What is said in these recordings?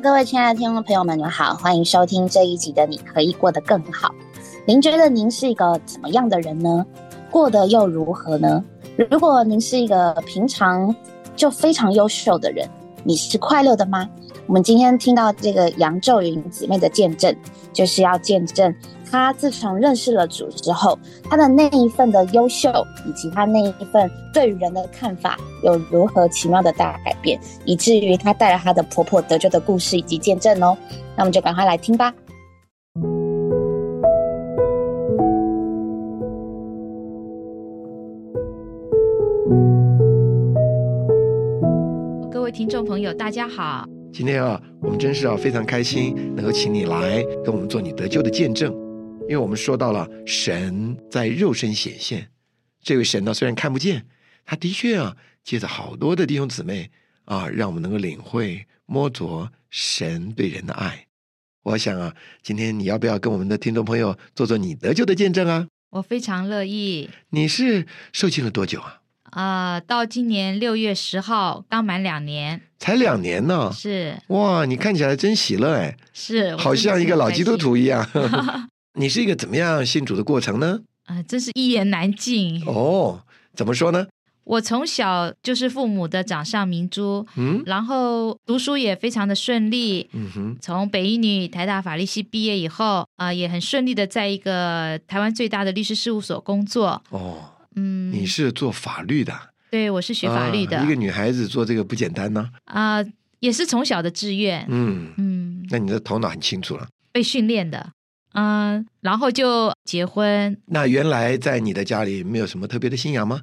各位亲爱的听众朋友们，你们好，欢迎收听这一集的《你可以过得更好》。您觉得您是一个怎么样的人呢？过得又如何呢？如果您是一个平常就非常优秀的人，你是快乐的吗？我们今天听到这个杨昼云姊妹的见证，就是要见证她自从认识了主之后，她的那一份的优秀，以及她那一份对人的看法，有如何奇妙的大改变，以至于她带了她的婆婆得救的故事以及见证哦。那我们就赶快来听吧。各位听众朋友，大家好。今天啊，我们真是啊非常开心，能够请你来跟我们做你得救的见证，因为我们说到了神在肉身显现，这位神呢虽然看不见，他的确啊借着好多的弟兄姊妹啊，让我们能够领会摸着神对人的爱。我想啊，今天你要不要跟我们的听众朋友做做你得救的见证啊？我非常乐意。你是受浸了多久啊？啊、到今年六月十号刚满两年，才两年呢。是哇，你看起来真喜乐哎，是，好像一个老基督。徒一样。你是一个怎么样信主的过程呢？啊、真是一言难尽。哦，怎么说呢？我从小就是父母的掌上明珠，嗯然后读书也非常的顺利。嗯哼，从北一女台大法律系毕业以后，啊、也很顺利的在一个台湾最大的律师事务所工作。哦，嗯，你是做法律的，对我是学法律的啊一个女孩子做这个不简单呢。啊、也是从小的志愿。嗯，嗯，那你的头脑很清楚了。被训练的，嗯，然后就结婚，那原来在你的家里没有什么特别的信仰吗？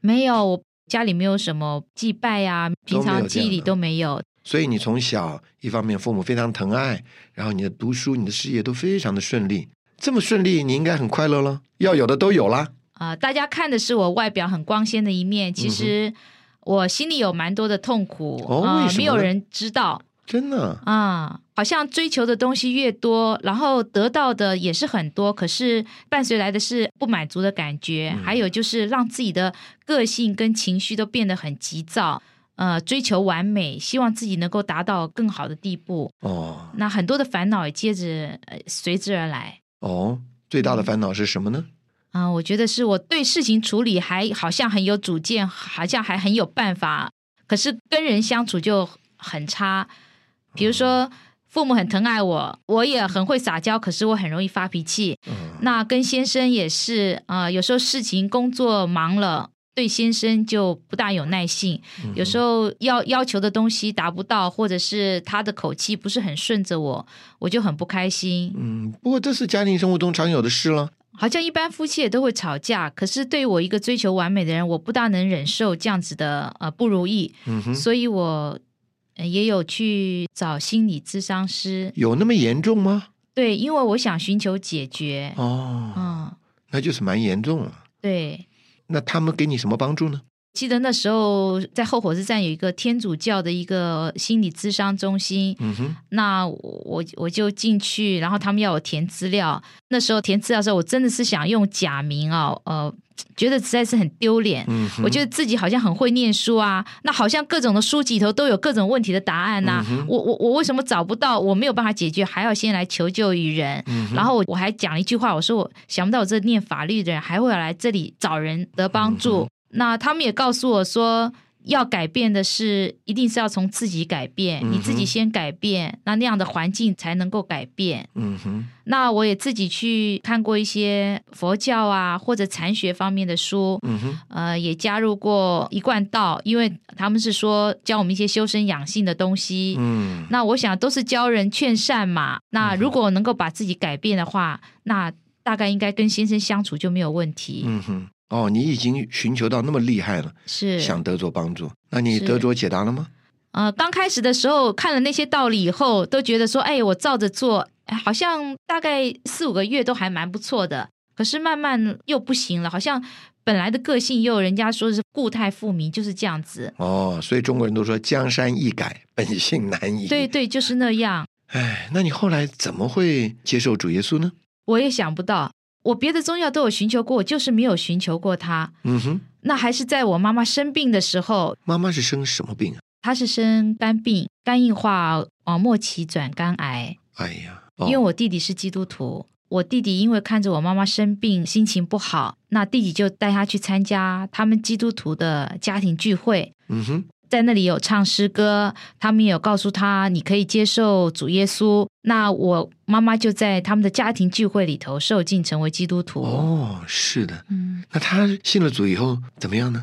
没有，我家里没有什么祭拜呀、平常记忆里都没有。所以你从小一方面父母非常疼爱，然后你的读书、你的事业都非常的顺利。这么顺利，你应该很快乐了，要有的都有啦。啊、大家看的是我外表很光鲜的一面，其实我心里有蛮多的痛苦啊没有人知道真的，啊、好像追求的东西越多，然后得到的也是很多，可是伴随来的是不满足的感觉，嗯还有就是让自己的个性跟情绪都变得很急躁。呃，追求完美，希望自己能够达到更好的地步，哦那很多的烦恼也接着呃随之而来。哦，最大的烦恼是什么呢？啊、我觉得是我对事情处理还好像很有主见，好像还很有办法，可是跟人相处就很差。比如说，父母很疼爱我，我也很会撒娇，可是我很容易发脾气。嗯，那跟先生也是啊、有时候事情工作忙了。对先生就不大有耐性，有时候要要求的东西达不到，或者是他的口气不是很顺着我，我就很不开心。嗯，不过这是家庭生活中常有的事了。好像一般夫妻也都会吵架，可是对我一个追求完美的人，我不大能忍受这样子的呃不如意，嗯哼，所以我呃也有去找心理咨商师。有那么严重吗？对，因为我想寻求解决。哦，嗯，那就是蛮严重了。对，那他们给你什么帮助呢？记得那时候在后火车站有一个天主教的一个心理咨商中心，嗯哼，那我我就进去，然后他们要我填资料。那时候填资料的时候，我真的是想用假名哦，呃，觉得实在是很丢脸。嗯，我觉得自己好像很会念书啊，那好像各种的书籍头都有各种问题的答案呐、嗯我我我为什么找不到？我没有办法解决，还要先来求救于人。嗯然后我我还讲了一句话，我说我想不到我这念法律的人还会来这里找人得帮助。嗯那他们也告诉我说。要改变的是，一定是要从自己改变，嗯你自己先改变，那那样的环境才能够改变。嗯哼，那我也自己去看过一些佛教啊或者禅学方面的书，嗯哼，呃，也加入过一贯道，因为他们是说教我们一些修身养性的东西。嗯，那我想都是教人劝善嘛。那如果能够把自己改变的话，那大概应该跟先生相处就没有问题。嗯哼，哦，你已经寻求到那么厉害了，是，想得着帮助，那你得着解答了吗？呃，刚开始的时候看了那些道理以后，都觉得说，哎，我照着做，哎，好像大概四五个月都还蛮不错的。可是慢慢又不行了，好像本来的个性又人家说是固态复明，就是这样子。哦，所以中国人都说江山易改，本性难移。对，对，就是那样。哎，那你后来怎么会接受主耶稣呢？我也想不到，我别的宗教都有寻求过，我就是没有寻求过他。嗯哼，那还是在我妈妈生病的时候，妈妈是生什么病啊？她是生肝病，肝硬化往末期转肝癌。哎呀，哦因为我弟弟是基督徒，我弟弟因为看着我妈妈生病，心情不好，那弟弟就带他去参加他们基督徒的家庭聚会，嗯哼，在那里有唱诗歌，他们也有告诉他你可以接受主耶稣。那我妈妈就在他们的家庭聚会里头受尽成为基督徒。哦，是的。嗯，那他信了主以后怎么样呢？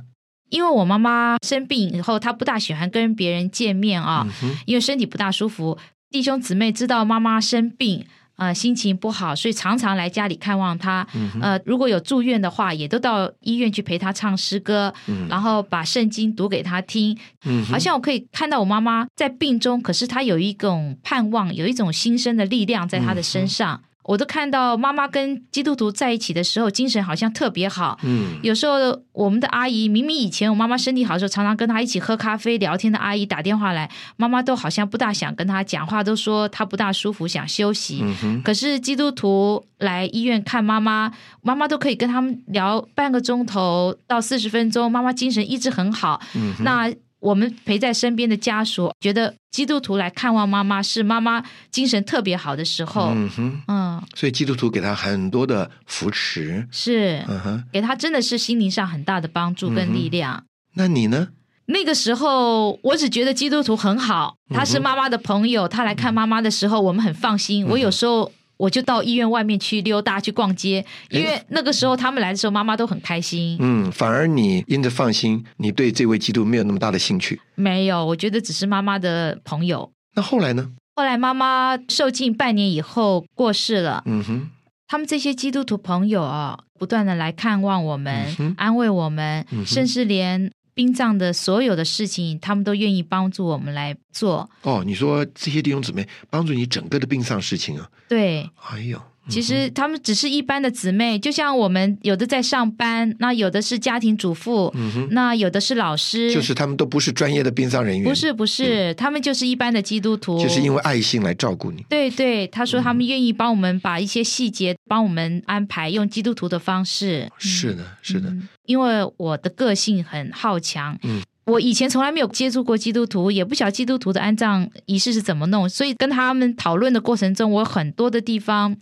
因为我妈妈生病以后，她不大喜欢跟别人见面啊，嗯，因为身体不大舒服。弟兄姊妹知道妈妈生病，呃，心情不好，所以常常来家里看望他。嗯，呃，如果有住院的话，也都到医院去陪他唱诗歌，嗯然后把圣经读给他听。嗯好像我可以看到我妈妈在病中，可是她有一种盼望，有一种新生的力量在她的身上。我都看到妈妈跟基督徒在一起的时候，精神好像特别好。嗯有时候我们的阿姨明明以前我妈妈身体好的时候，常常跟她一起喝咖啡聊天的阿姨打电话来，妈妈都好像不大想跟她讲话，都说她不大舒服，想休息。嗯哼，可是基督徒来医院看妈妈，妈妈都可以跟他们聊半个钟头到四十分钟，妈妈精神一直很好。嗯，那我们陪在身边的家属觉得基督徒来看望妈妈是妈妈精神特别好的时候。嗯哼，嗯，所以基督徒给他很多的扶持。是嗯哼，给他真的是心灵上很大的帮助跟力量。那你呢？那个时候，我只觉得基督徒很好，他是妈妈的朋友，他来看妈妈的时候，我们很放心。我有时候我就到医院外面去溜达、去逛街，因为那个时候他们来的时候，妈妈都很开心。嗯，反而你因着放心，你对这位基督没有那么大的兴趣。没有，我觉得只是妈妈的朋友。那后来呢？后来妈妈受尽半年以后过世了，嗯哼，他们这些基督徒朋友啊，不断的来看望我们，嗯安慰我们，嗯甚至连殡葬的所有的事情，他们都愿意帮助我们来做。哦，你说这些弟兄姊妹帮助你整个的殡葬事情啊？对，哎呦，其实他们只是一般的姊妹，就像我们有的在上班，那有的是家庭主妇，那有的是老师，就是他们都不是专业的殡葬人员，不是不是，他们就是一般的基督徒，就是因为爱心来照顾你。对对，他说他们愿意帮我们把一些细节帮我们安排，用基督徒的方式。是的，是的，嗯。因为我的个性很好强，嗯。我以前从来没有接触过基督徒，也不晓得基督徒的安葬仪式是怎么弄，所以跟他们讨论的过程中，我很多的地方，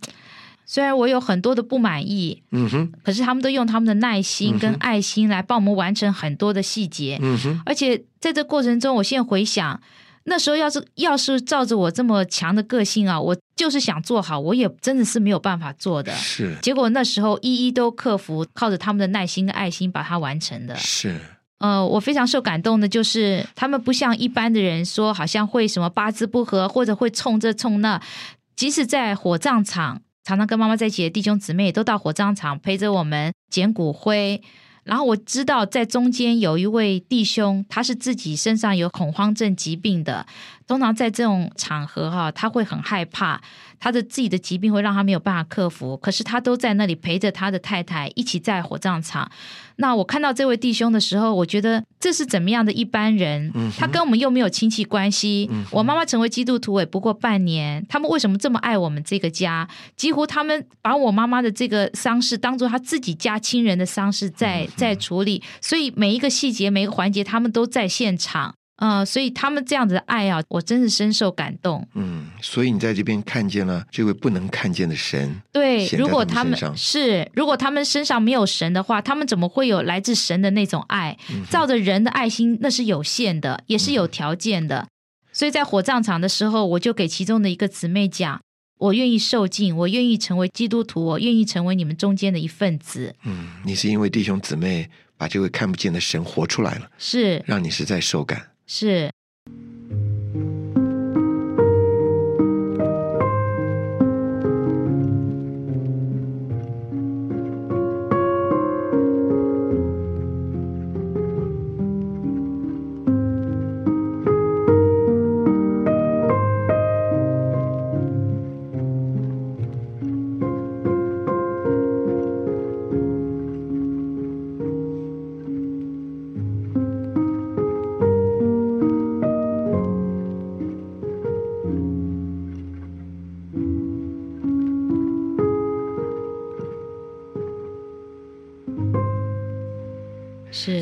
虽然我有很多的不满意，嗯哼，可是他们都用他们的耐心跟爱心来帮我们完成很多的细节，嗯哼，而且在这过程中，我现在回想。那时候要是要是照着我这么强的个性啊，我就是想做好，我也真的是没有办法做的。是结果那时候一一都克服，靠着他们的耐心跟爱心把它完成的。是，呃，我非常受感动的就是他们不像一般的人说，好像会什么八字不合，或者会冲这冲那。即使在火葬场，常常跟妈妈在一起的弟兄姊妹都到火葬场陪着我们捡骨灰。然后我知道在中间有一位弟兄，他是自己身上有恐慌症疾病的。通常在这种场合哈、他会很害怕，他的自己的疾病会让他没有办法克服。可是他都在那里陪着他的太太一起在火葬场。那我看到这位弟兄的时候，我觉得这是怎么样的一般人？嗯他跟我们又没有亲戚关系。嗯我妈妈成为基督徒也不过半年，他们为什么这么爱我们这个家？几乎他们把我妈妈的这个丧事当做他自己家亲人的丧事在在处理，所以每一个细节、每一个环节，他们都在现场。呃，所以他们这样子的爱啊，我真是深受感动。嗯，所以你在这边看见了这位不能看见的神。对，如果他们是，如果他们身上没有神的话，他们怎么会有来自神的那种爱？嗯照着人的爱心，那是有限的，也是有条件的。所以在火葬场的时候，我就给其中的一个姊妹讲：我愿意受尽，我愿意成为基督徒，我愿意成为你们中间的一份子。嗯，你是因为弟兄姊妹把这位看不见的神活出来了，是让你实在受感。是，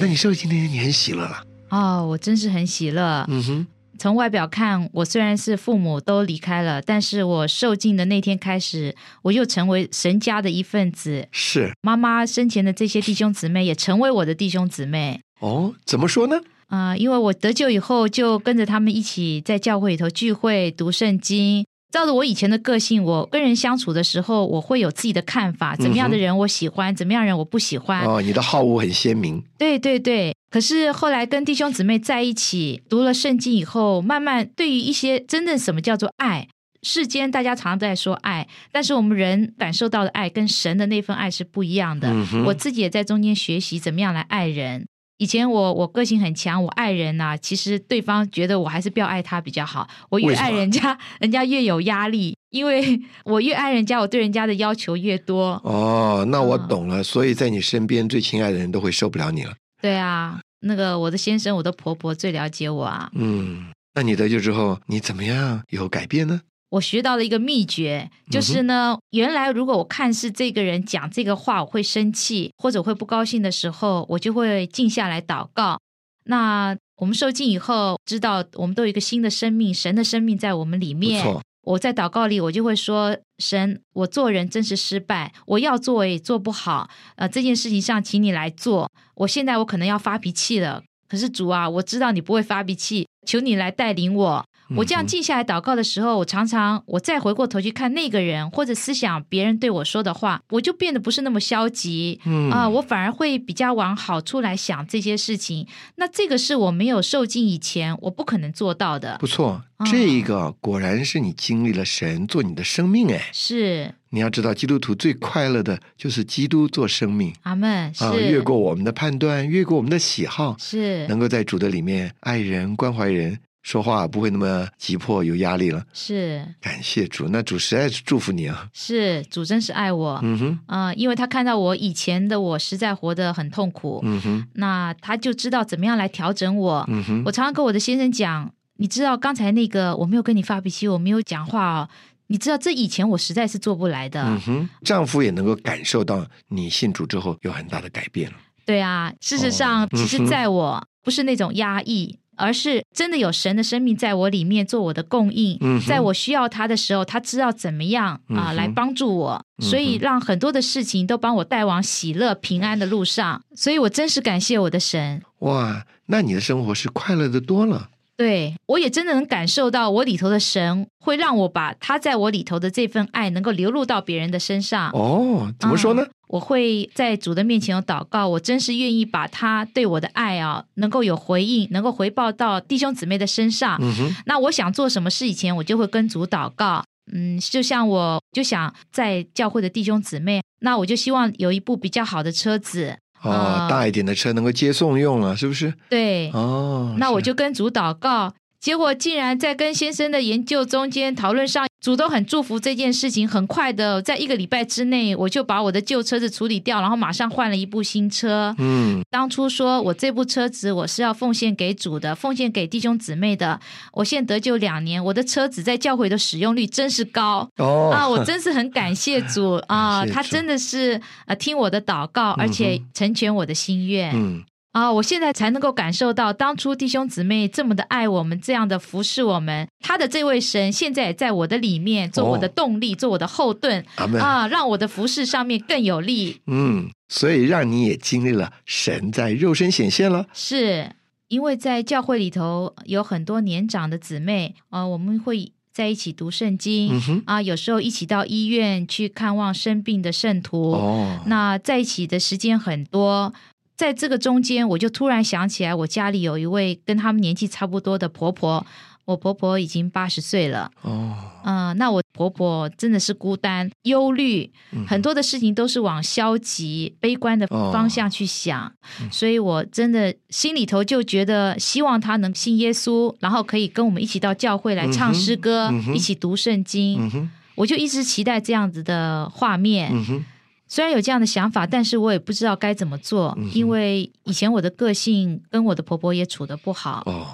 你受今天你很喜乐了，哦，我真是很喜乐。嗯哼，从外表看，我虽然是父母都离开了，但是我受尽的那天开始，我又成为神家的一份子。是妈妈生前的这些弟兄姊妹也成为我的弟兄姊妹。哦，怎么说呢？啊、因为我得救以后，就跟着他们一起在教会里头聚会、读圣经。照着我以前的个性，我跟人相处的时候，我会有自己的看法，怎么样的人我喜欢，怎么样人我不喜欢。哦，你的好恶很鲜明。对对对，可是后来跟弟兄姊妹在一起读了圣经以后，慢慢对于一些真正什么叫做爱，世间大家常常在说爱，但是我们人感受到的爱跟神的那份爱是不一样的。嗯我自己也在中间学习怎么样来爱人。以前我我个性很强，我爱人呐、其实对方觉得我还是不要爱他比较好。我越爱人家，人家越有压力，因为我越爱人家，我对人家的要求越多。哦，那我嗯懂了。所以在你身边最亲爱的人都会受不了你了。对啊，那个我的先生，我的婆婆最了解我啊。嗯，那你得救之后，你怎么样有改变呢？我学到了一个秘诀，就是呢，原来如果我看是这个人讲这个话，我会生气或者会不高兴的时候，我就会静下来祷告。那我们受浸以后，知道我们都有一个新的生命，神的生命在我们里面。错，我在祷告里，我就会说：神，我做人真是失败，我要做也做不好，呃，这件事情上，请你来做。我现在我可能要发脾气了，可是主啊，我知道你不会发脾气，求你来带领我。我这样静下来祷告的时候，我常常我再回过头去看那个人，或者思想别人对我说的话，我就变得不是那么消极。嗯啊、我反而会比较往好处来想这些事情。那这个是我没有受尽以前，我不可能做到的不。错，哦这一个果然是你经历了神做你的生命哎。是你要知道，基督徒最快乐的就是基督做生命阿门，是、啊，越过我们的判断，越过我们的喜好，是能够在主的里面爱人、关怀人，说话不会那么急迫、有压力了。是感谢主，那主实在是祝福你啊。是，主真是爱我。嗯哼，啊、因为他看到我以前的我实在活得很痛苦，嗯哼，那他就知道怎么样来调整我。嗯哼，我常常跟我的先生讲，你知道刚才那个我没有跟你发脾气，我没有讲话哦，你知道这以前我实在是做不来的。嗯哼，丈夫也能够感受到你信主之后有很大的改变了。对啊，事实上，哦其实在我不是那种压抑。而是真的有神的生命在我里面做我的供应，嗯在我需要他的时候，他知道怎么样啊、嗯来帮助我，所以让很多的事情都帮我带往喜乐平安的路上。所以我真是感谢我的神，哇，那你的生活是快乐的多了。对我也真的能感受到我里头的神会让我把他在我里头的这份爱能够流露到别人的身上。哦，怎么说呢？我会在主的面前有祷告，我真是愿意把他对我的爱啊，能够有回应，能够回报到弟兄姊妹的身上。嗯哼，那我想做什么事以前，我就会跟主祷告。嗯，就像我就想在教会的弟兄姊妹，那我就希望有一部比较好的车子。哦，啊大一点的车能够接送用了，是不是？对，哦，那我就跟主祷告。结果竟然在跟先生的研究中间讨论上，主都很祝福这件事情。很快的，在一个礼拜之内，我就把我的旧车子处理掉，然后马上换了一部新车。嗯，当初说我这部车子我是要奉献给主的，奉献给弟兄姊妹的。我现在得救两年，我的车子在教会的使用率真是高。哦，啊，我真是很感谢主啊！感谢主他真的是呃听我的祷告，而且成全我的心愿。嗯，啊，我现在才能够感受到，当初弟兄姊妹这么的爱我们，这样的服侍我们，他的这位神现在也在我的里面，做我的哦动力，做我的后盾。啊，让我的服侍上面更有力。嗯，所以让你也经历了神在肉身显现了。是因为在教会里头有很多年长的姊妹，啊，我们会在一起读圣经、嗯，啊，有时候一起到医院去看望生病的圣徒。哦，那在一起的时间很多，在这个中间，我就突然想起来，我家里有一位跟他们年纪差不多的婆婆。我婆婆已经八十岁了，哦，嗯、那我婆婆真的是孤单、忧虑，嗯很多的事情都是往消极、悲观的哦方向去想，嗯所以我真的心里头就觉得，希望她能信耶稣，然后可以跟我们一起到教会来唱诗歌，一起读圣经。嗯，我就一直期待这样子的画面。虽然有这样的想法，但是我也不知道该怎么做，嗯因为以前我的个性跟我的婆婆也处的不好。哦，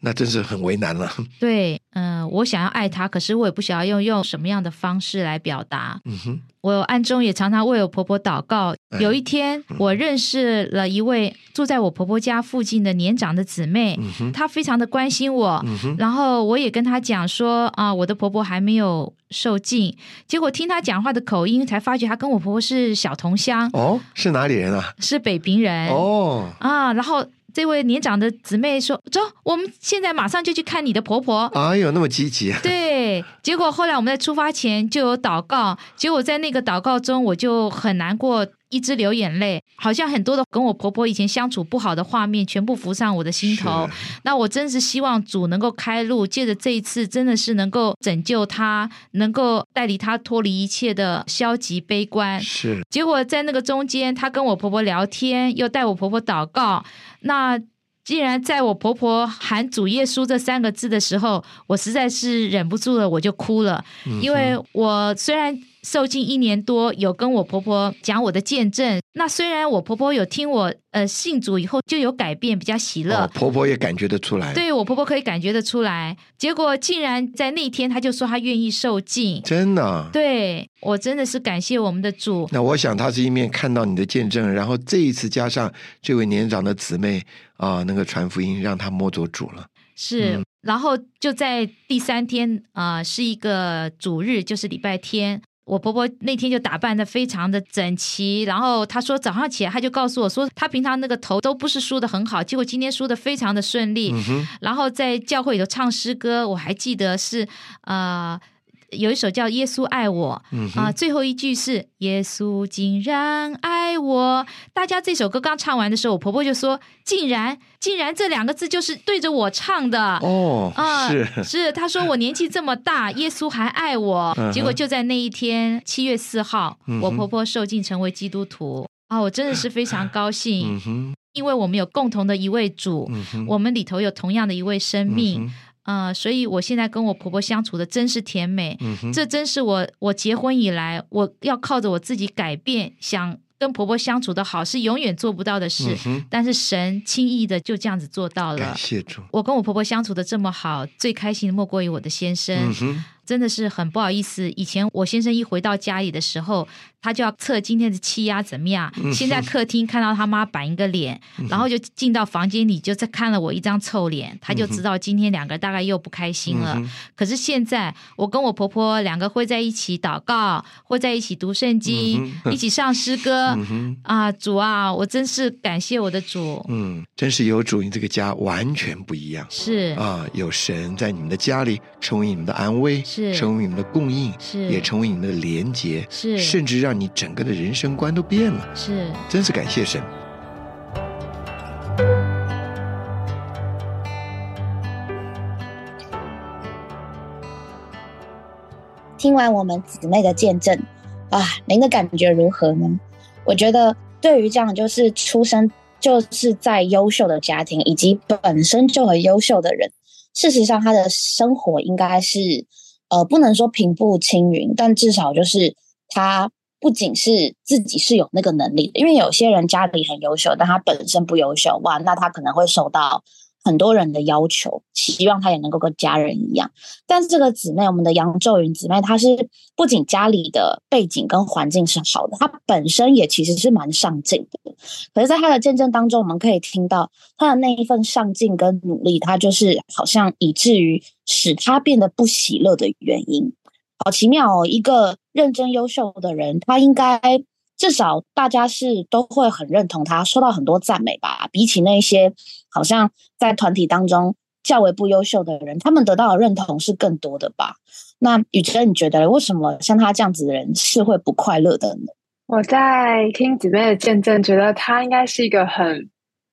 那真是很为难了。对，嗯、我想要爱他，可是我也不想要用用什么样的方式来表达。嗯哼，我暗中也常常为我婆婆祷告。哎有一天，我认识了一位住在我婆婆家附近的年长的姊妹，嗯，她非常的关心我。嗯，然后我也跟她讲说啊，我的婆婆还没有受尽。结果听她讲话的口音，才发觉她跟我婆婆是小同乡，哦，是哪里人啊？是北平人。哦，啊，然后这位年长的姊妹说：“走，我们现在马上就去看你的婆婆。”哎呦，那么积极啊！对，结果后来我们在出发前就有祷告，结果在那个祷告中，我就很难过，一直流眼泪，好像很多的跟我婆婆以前相处不好的画面全部浮上我的心头。那我真是希望主能够开路，借着这一次，真的是能够拯救她，能够带领她脱离一切的消极悲观。是结果在那个中间，她跟我婆婆聊天，又带我婆婆祷告。那既然在我婆婆喊主耶稣这三个字的时候，我实在是忍不住了，我就哭了。嗯因为我虽然受尽一年多，有跟我婆婆讲我的见证，那虽然我婆婆有听我呃信主以后就有改变，比较喜乐。哦，婆婆也感觉得出来，对我婆婆可以感觉得出来，结果竟然在那天，她就说她愿意受尽。真的啊。对我真的是感谢我们的主，那我想她是一面看到你的见证，然后这一次加上这位年长的姊妹啊，那个传福音，让她摸着主了。是，嗯然后就在第三天，啊，是一个主日，就是礼拜天。我婆婆那天就打扮的非常的整齐，然后她说早上起来，她就告诉我说，她平常那个头都不是梳的很好，结果今天梳的非常的顺利。嗯，然后在教会里头唱诗歌，我还记得是呃有一首叫《耶稣爱我》嗯啊、最后一句是“耶稣竟然爱我”。大家这首歌刚唱完的时候，我婆婆就说：“竟然，竟然这两个字就是对着我唱的。”哦，啊，是，是，他说我年纪这么大，耶稣还爱我。嗯结果就在那一天，七月四号，嗯我婆婆受尽成为基督徒。啊，我真的是非常高兴，嗯，因为我们有共同的一位主，嗯，我们里头有同样的一位生命，呃，所以我现在跟我婆婆相处的真是甜美，嗯，这真是我我结婚以来，我要靠着我自己改变，想跟婆婆相处的好，是永远做不到的事。嗯，但是神轻易的就这样子做到了感。谢主。我跟我婆婆相处的这么好，最开心的莫过于我的先生，真的是很不好意思。以前我先生一回到家里的时候，他就要测今天的气压怎么样。嗯现在客厅看到他妈板一个脸，然后就进到房间里，就再看了我一张臭脸，他就知道今天两个大概又不开心了。可是现在，我跟我婆婆两个会在一起祷告，会在一起读圣经，一起唱诗歌。啊，主啊，我真是感谢我的主，嗯，真是有主，你这个家完全不一样。是啊，有神在你们的家里，成为你们的安慰，是成为你们的供应，是也成为你们的连结，是甚至让你整个的人生观都变了。是真是感谢神。听完我们姊妹的见证啊，您的感觉如何呢？我觉得对于这样就是出生就是在优秀的家庭，以及本身就很优秀的人，事实上他的生活应该是呃不能说平步青云，但至少就是他不仅是自己是有那个能力的，因为有些人家里很优秀，但他本身不优秀，哇，那他可能会受到很多人的要求，希望他也能够跟家人一样。但是这个姊妹，我们的杨咒云姊妹，她是不仅家里的背景跟环境是好的，她本身也其实是蛮上进的。可是，在她的见证当中，我们可以听到她的那一份上进跟努力，她就是好像以至于使她变得不喜乐的原因。好奇妙哦！一个认真优秀的人，他应该至少大家是都会很认同他，受到很多赞美吧。比起那些好像在团体当中较为不优秀的人，他们得到的认同是更多的吧？那雨珍，你觉得为什么像他这样子的人是会不快乐的呢？我在听姊妹的见证，觉得她应该是一个很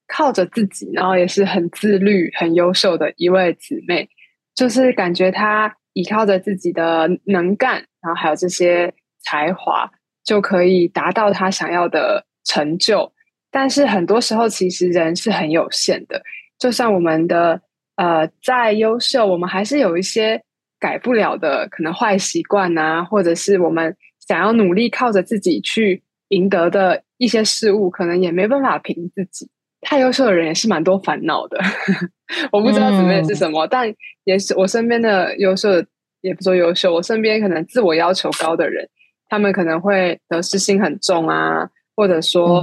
靠着自己，然后也是很自律、很优秀的一位姊妹。就是感觉她依靠着自己的能干，然后还有这些才华，就可以达到他想要的成就。但是很多时候，其实人是很有限的。就算我们的呃再优秀，我们还是有一些改不了的可能坏习惯啊，或者是我们想要努力靠着自己去赢得的一些事物，可能也没办法凭自己。太优秀的人也是蛮多烦恼的。我不知道姊妹是什么，但也是我身边的优秀的，也不说优秀，我身边可能自我要求高的人，他们可能会得失心很重啊，或者说，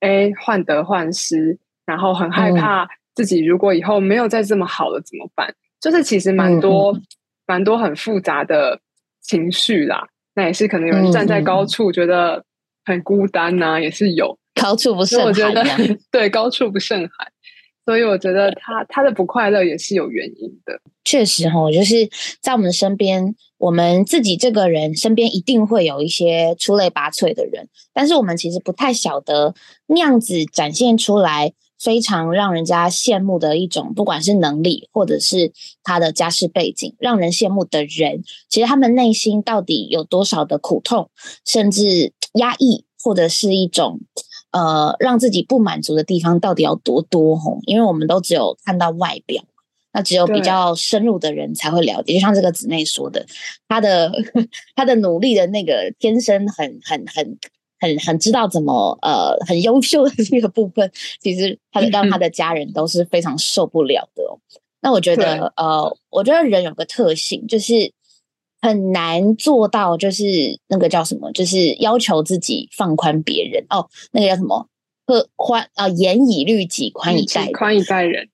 哎，患得患失，然后很害怕自己如果以后没有再这么好了怎么办？就是其实蛮多蛮多很复杂的情绪啦。那也是可能有人站在高处觉得很孤单呐，也是有高处不胜寒。对，高处不胜寒。所以我觉得他他的不快乐也是有原因的。确实哈，就是在我们身边，我们自己这个人身边一定会有一些出类拔萃的人，但是我们其实不太晓得那样子展现出来非常让人家羡慕的一种，不管是能力或者是他的家世背景，让人羡慕的人，其实他们内心到底有多少的苦痛，甚至 压抑，或者是一种。呃，让自己不满足的地方到底要多多吼？因为我们都只有看到外表，那只有比较深入的人才会了解。就像这个姊妹说的，她的 她的努力的那个天生很很很很很知道怎么呃很优秀的这个部分，其实他让她的家人都是非常受不了的。哦那我觉得呃，我觉得人有个特性就是。很难做到，就是那个叫什么，就是要求自己放宽别人哦。那个叫什么？和宽啊，严以律己，宽以待宽以待人。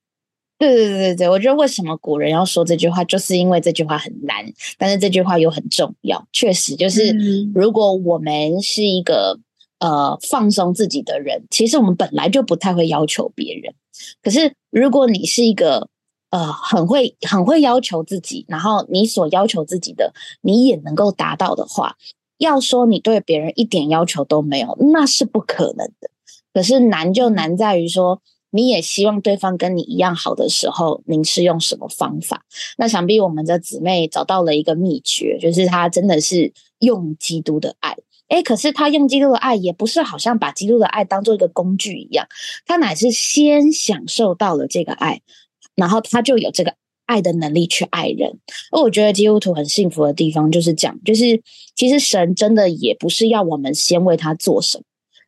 对对对对对，我觉得为什么古人要说这句话，就是因为这句话很难，但是这句话又很重要。确实，就是如果我们是一个呃放松自己的人，其实我们本来就不太会要求别人。可是如果你是一个呃，很会很会要求自己，然后你所要求自己的，你也能够达到的话，要说你对别人一点要求都没有，那是不可能的。可是难就难在于说，你也希望对方跟你一样好的时候，您是用什么方法？那想必我们的姊妹找到了一个秘诀，就是她真的是用基督的爱。诶，可是她用基督的爱，也不是好像把基督的爱当做一个工具一样，她乃是先享受到了这个爱。然后她就有这个爱的能力去爱人，而我觉得基督徒很幸福的地方就是讲，就是其实神真的也不是要我们先为他做什么，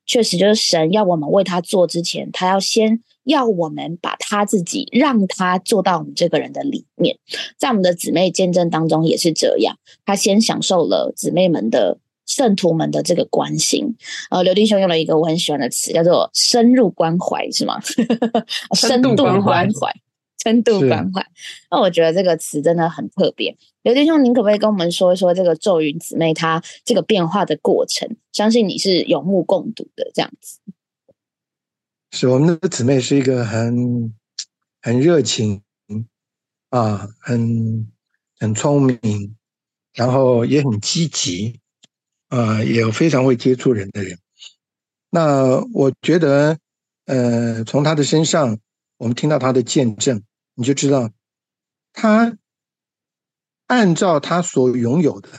确实就是神要我们为他做之前，他要先要我们把他自己让他做到我们这个人的里面，在我们的姊妹见证当中也是这样，他先享受了姊妹们的圣徒们的这个关心，呃，刘弟兄用了一个我很喜欢的词，叫做深入关怀，是吗？深度关怀。深度关怀，那我觉得这个词真的很特别。刘弟兄，您可不可以跟我们说一说这个咒云姊妹她这个变化的过程？相信你是有目共睹的，这样子。是我们的姊妹是一个很很热情啊，很很聪明，然后也很积极啊，也非常会接触人的人。那我觉得，呃，从她的身上，我们听到她的见证。你就知道，他按照他所拥有的，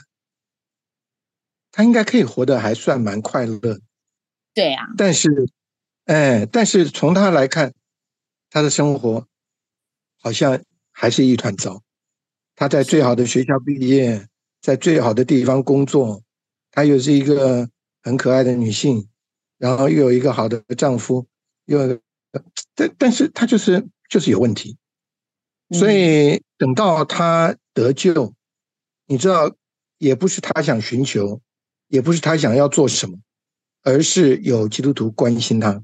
他应该可以活得还算蛮快乐。对呀。但是，哎，但是从他来看，他的生活好像还是一团糟。他在最好的学校毕业，在最好的地方工作，她又是一个很可爱的女性，然后又有一个好的丈夫，又，但但是她就是就是有问题。所以等到他得救，你知道，也不是他想寻求，也不是他想要做什么，而是有基督徒关心他，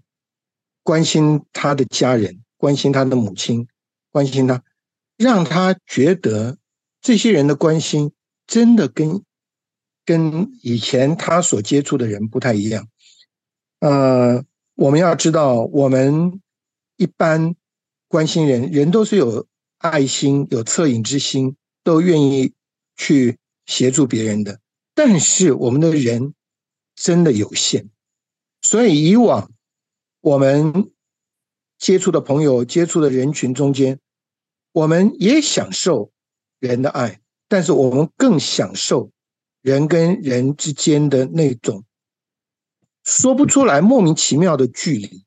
关心他的家人，关心他的母亲，关心他，让他觉得这些人的关心真的跟跟以前他所接触的人不太一样。呃，我们要知道，我们一般关心人人都是有。爱心有恻隐之心，都愿意去协助别人的。但是我们的人真的有限，所以以往我们接触的朋友、接触的人群中间，我们也享受人的爱，但是我们更享受人跟人之间的那种说不出来、莫名其妙的距离。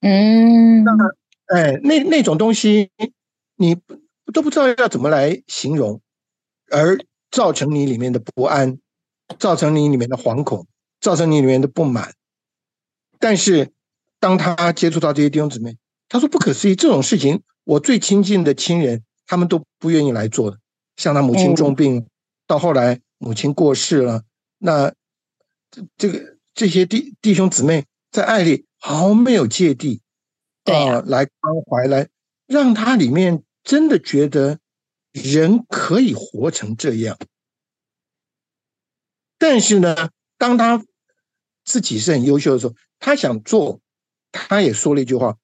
嗯，那哎，那那种东西。你都不知道要怎么来形容，而造成你里面的不安，造成你里面的惶恐，造成你里面的不满。但是，当他接触到这些弟兄姊妹，他说不可思议，这种事情我最亲近的亲人他们都不愿意来做的。像他母亲重病，到后来母亲过世了，那这这个这些弟弟兄姊妹在爱里毫没有芥蒂，对啊，来关怀，来让他里面真的觉得人可以活成这样。但是呢，当他自己是很优秀的时候，他想做，他也说了一句话：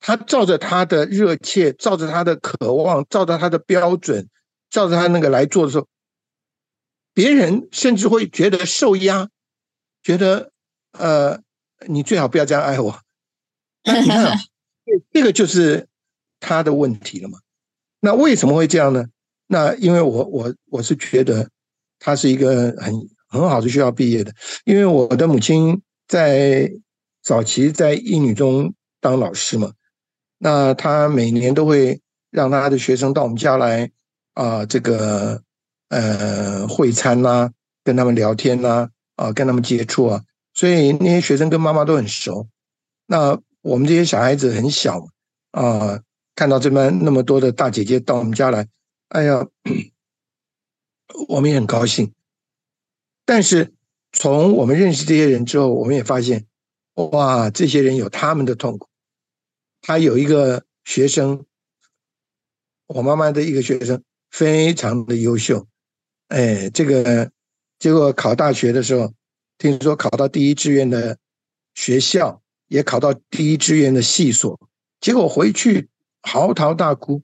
他照着他的热切，照着他的渴望，照着他的标准，照着他那个来做的时候，别人甚至会觉得受压，觉得呃，你最好不要这样爱我。那你看，这个就是他的问题了嘛？那为什么会这样呢？那因为我我我是觉得他是一个很。很好的学校毕业的，因为我的母亲在早期在英女中当老师嘛，那他每年都会让他的学生到我们家来啊，这个呃会餐呐，跟他们聊天呐，啊，跟他们接触啊，所以那些学生跟妈妈都很熟。那我们这些小孩子很小啊，看到这边那么多的大姐姐到我们家来，哎呀，我们也很高兴。但是从我们认识这些人之后，我们也发现，哇，这些人有他们的痛苦。他有一个学生，我妈妈的一个学生，非常的优秀，哎，这个结果考大学的时候，听说考到第一志愿的学校，也考到第一志愿的系所，结果回去嚎啕大哭。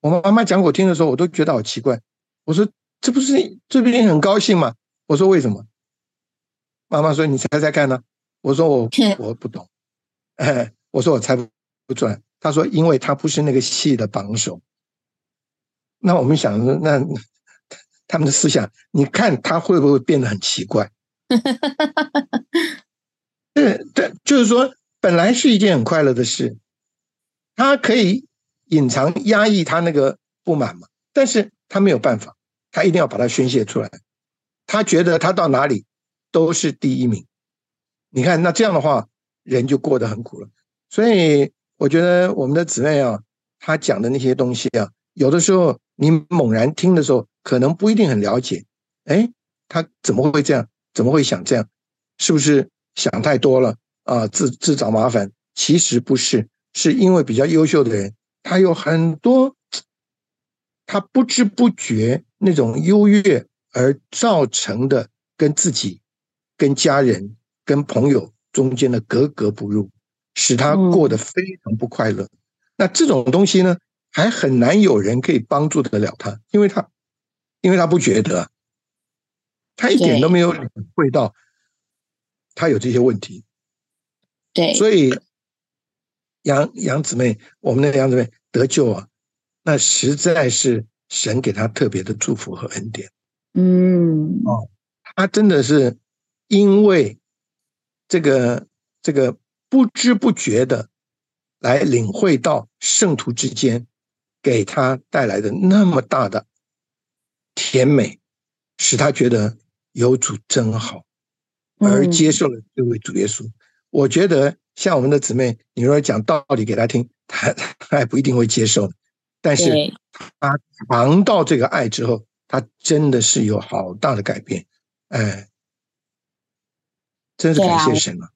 我妈妈讲给我听的时候，我都觉得好奇怪。我说，这不是这不是很高兴吗？我说为什么？妈妈说你猜猜看呢？我说我 我不懂。哎，我说我猜不出来。他说因为他不是那个系的榜首。那我们想，那他们的思想，你看他会不会变得很奇怪？对对，就是说，本来是一件很快乐的事，他可以隐藏、压抑他那个不满嘛，但是他没有办法，他一定要把它宣泄出来。他觉得他到哪里都是第一名，你看那这样的话，人就过得很苦了。所以我觉得我们的姊妹啊，她讲的那些东西啊，有的时候你猛然听的时候，可能不一定很了解。哎，他怎么会这样？怎么会想这样？是不是想太多了啊？自自找麻烦？其实不是，是因为比较优秀的人，他有很多，他不知不觉那种优越。而造成的跟自己、跟家人、跟朋友中间的格格不入，使他过得非常不快乐。那这种东西呢，还很难有人可以帮助得了他，因为他，因为他不觉得，他一点都没有领会到他有这些问题。对，所以杨杨姊妹，我们的杨姊妹得救啊，那实在是神给他特别的祝福和恩典。嗯，哦，他真的是因为这个这个不知不觉的来领会到圣徒之间给他带来的那么大的甜美，使他觉得有主真好，而接受了这位主耶稣。我觉得像我们的姊妹，你如果讲道理给他听，他他也不一定会接受，但是他尝到这个爱之后。他真的是有好大的改变，哎，真是感谢神啊！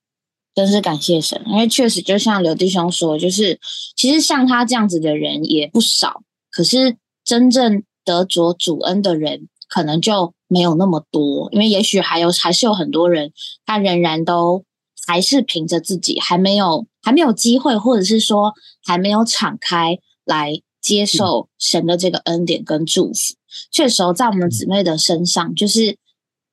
真是感谢神，因为确实就像刘弟兄说，就是其实像他这样子的人也不少，可是真正得着主恩的人可能就没有那么多，因为也许还有还是有很多人，他仍然都还是凭着自己还没有还没有机会，或者是说还没有敞开来。接受神的这个恩典跟祝福，确实在我们姊妹的身上，就是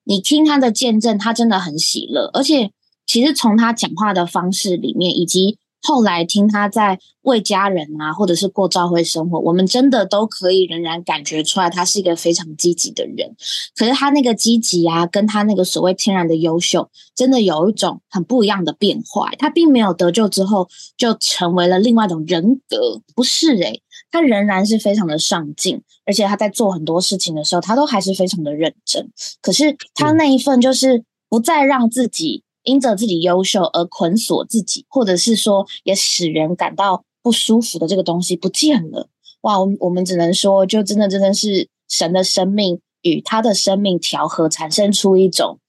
你听他的见证，他真的很喜乐，而且其实从他讲话的方式里面，以及后来听他在为家人啊，或者是过教会生活，我们真的都可以仍然感觉出来，他是一个非常积极的人。可是他那个积极啊，跟他那个所谓天然的优秀，真的有一种很不一样的变化。他并没有得救之后就成为了另外一种人格，不是诶。他仍然是非常的上进，而且他在做很多事情的时候，他都还是非常的认真。可是他那一份就是不再让自己因着自己优秀而捆锁自己，或者是说也使人感到不舒服的这个东西不见了。哇，我们我们只能说，就真的真的是神的生命与他的生命调和，产生出一种。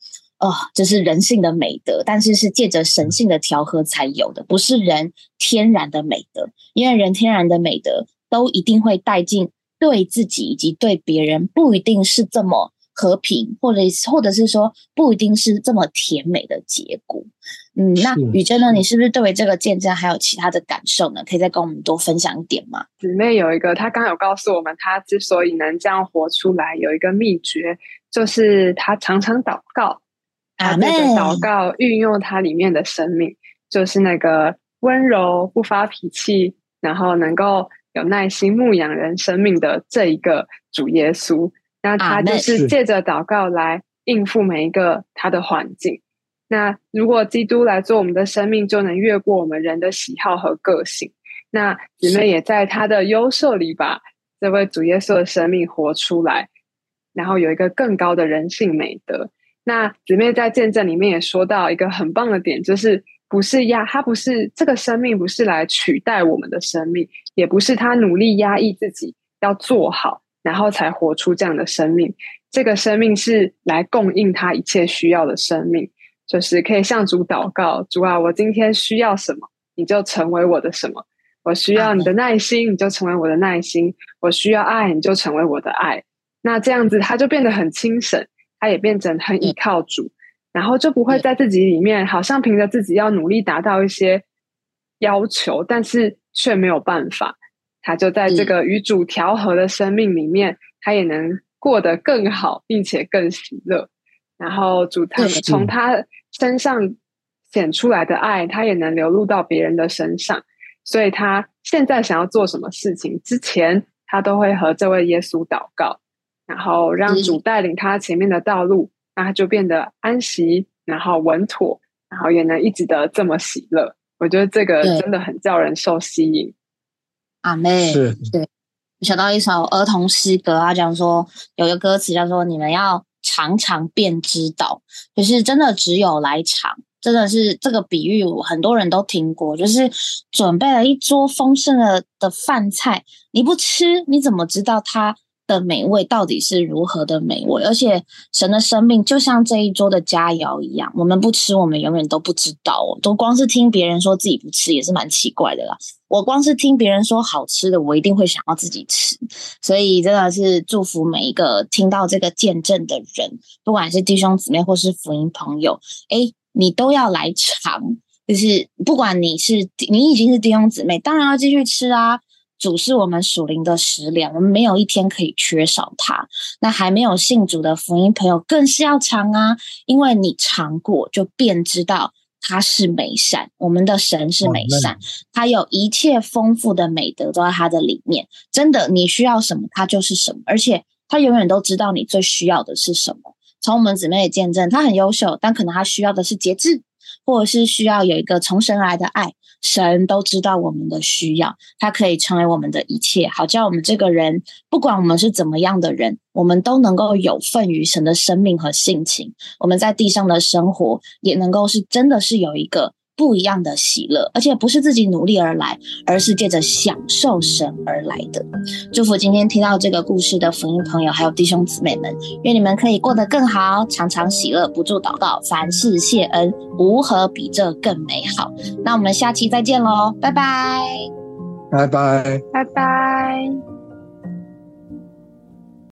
哦，这是人性的美德，但是是借着神性的调和才有的，不是人天然的美德。因为人天然的美德都一定会带进对自己以及对别人，不一定是这么和平，或者或者是说不一定是这么甜美的结果。嗯，那雨珍呢？你是不是对于这个见证还有其他的感受呢？可以再跟我们多分享一点吗？姊妹有一个，她刚有告诉我们，她之所以能这样活出来，有一个秘诀，就是她常常祷告。他这个祷告运用它里面的生命，就是那个温柔不发脾气，然后能够有耐心牧养人生命的这一个主耶稣。那他就是借着祷告来应付每一个他的环境。那如果基督来做我们的生命，就能越过我们人的喜好和个性。那姊妹也在他的优秀里把这位主耶稣的生命活出来，然后有一个更高的人性美德。那姊妹在见证里面也说到一个很棒的点，就是不是压他不是这个生命不是来取代我们的生命，也不是他努力压抑自己要做好，然后才活出这样的生命。这个生命是来供应他一切需要的生命，就是可以向主祷告：主啊，我今天需要什么，你就成为我的什么；我需要你的耐心，你就成为我的耐心；我需要爱，你就成为我的爱。那这样子，他就变得很轻省。他也变成很依靠主，然后就不会在自己里面，好像凭着自己要努力达到一些要求，但是却没有办法。他就在这个与主调和的生命里面，他也能过得更好，并且更喜乐。然后主他从他身上显出来的爱，他也能流露到别人的身上。所以他现在想要做什么事情之前，他都会和这位耶稣祷告。然后让主带领他前面的道路，那他就变得安息，然后稳妥，然后也能一直的这么喜乐。我觉得这个真的很叫人受吸引。阿妹，是，对，想到一首儿童诗歌啊，讲说有一个歌词叫做“你们要尝尝便知道”，就是真的只有来尝，真的是这个比喻，很多人都听过，就是准备了一桌丰盛的的饭菜，你不吃，你怎么知道它？的美味到底是如何的美味？而且神的生命就像这一桌的佳肴一样，我们不吃，我们永远都不知道哦。都光是听别人说自己不吃，也是蛮奇怪的啦。我光是听别人说好吃的，我一定会想要自己吃。所以真的是祝福每一个听到这个见证的人，不管是弟兄姊妹或是福音朋友，哎，你都要来尝。就是不管你是你已经是弟兄姊妹，当然要继续吃啊。主是我们属灵的食粮，我们没有一天可以缺少它。那还没有信主的福音朋友更是要尝啊，因为你尝过，就便知道它是美善。我们的神是美善，他有一切丰富的美德都在他的里面。真的，你需要什么，他就是什么，而且他永远都知道你最需要的是什么。从我们姊妹的见证，他很优秀，但可能他需要的是节制，或者是需要有一个从神来的爱。神都知道我们的需要，他可以成为我们的一切，好叫我们这个人，不管我们是怎么样的人，我们都能够有份于神的生命和性情。我们在地上的生活，也能够是真的是有一个。不一样的喜乐，而且不是自己努力而来，而是借着享受神而来的。祝福今天听到这个故事的福音朋友，还有弟兄姊妹们，愿你们可以过得更好，常常喜乐，不住祷告，凡事谢恩，无何比这更美好。那我们下期再见喽，拜拜，拜拜，拜拜。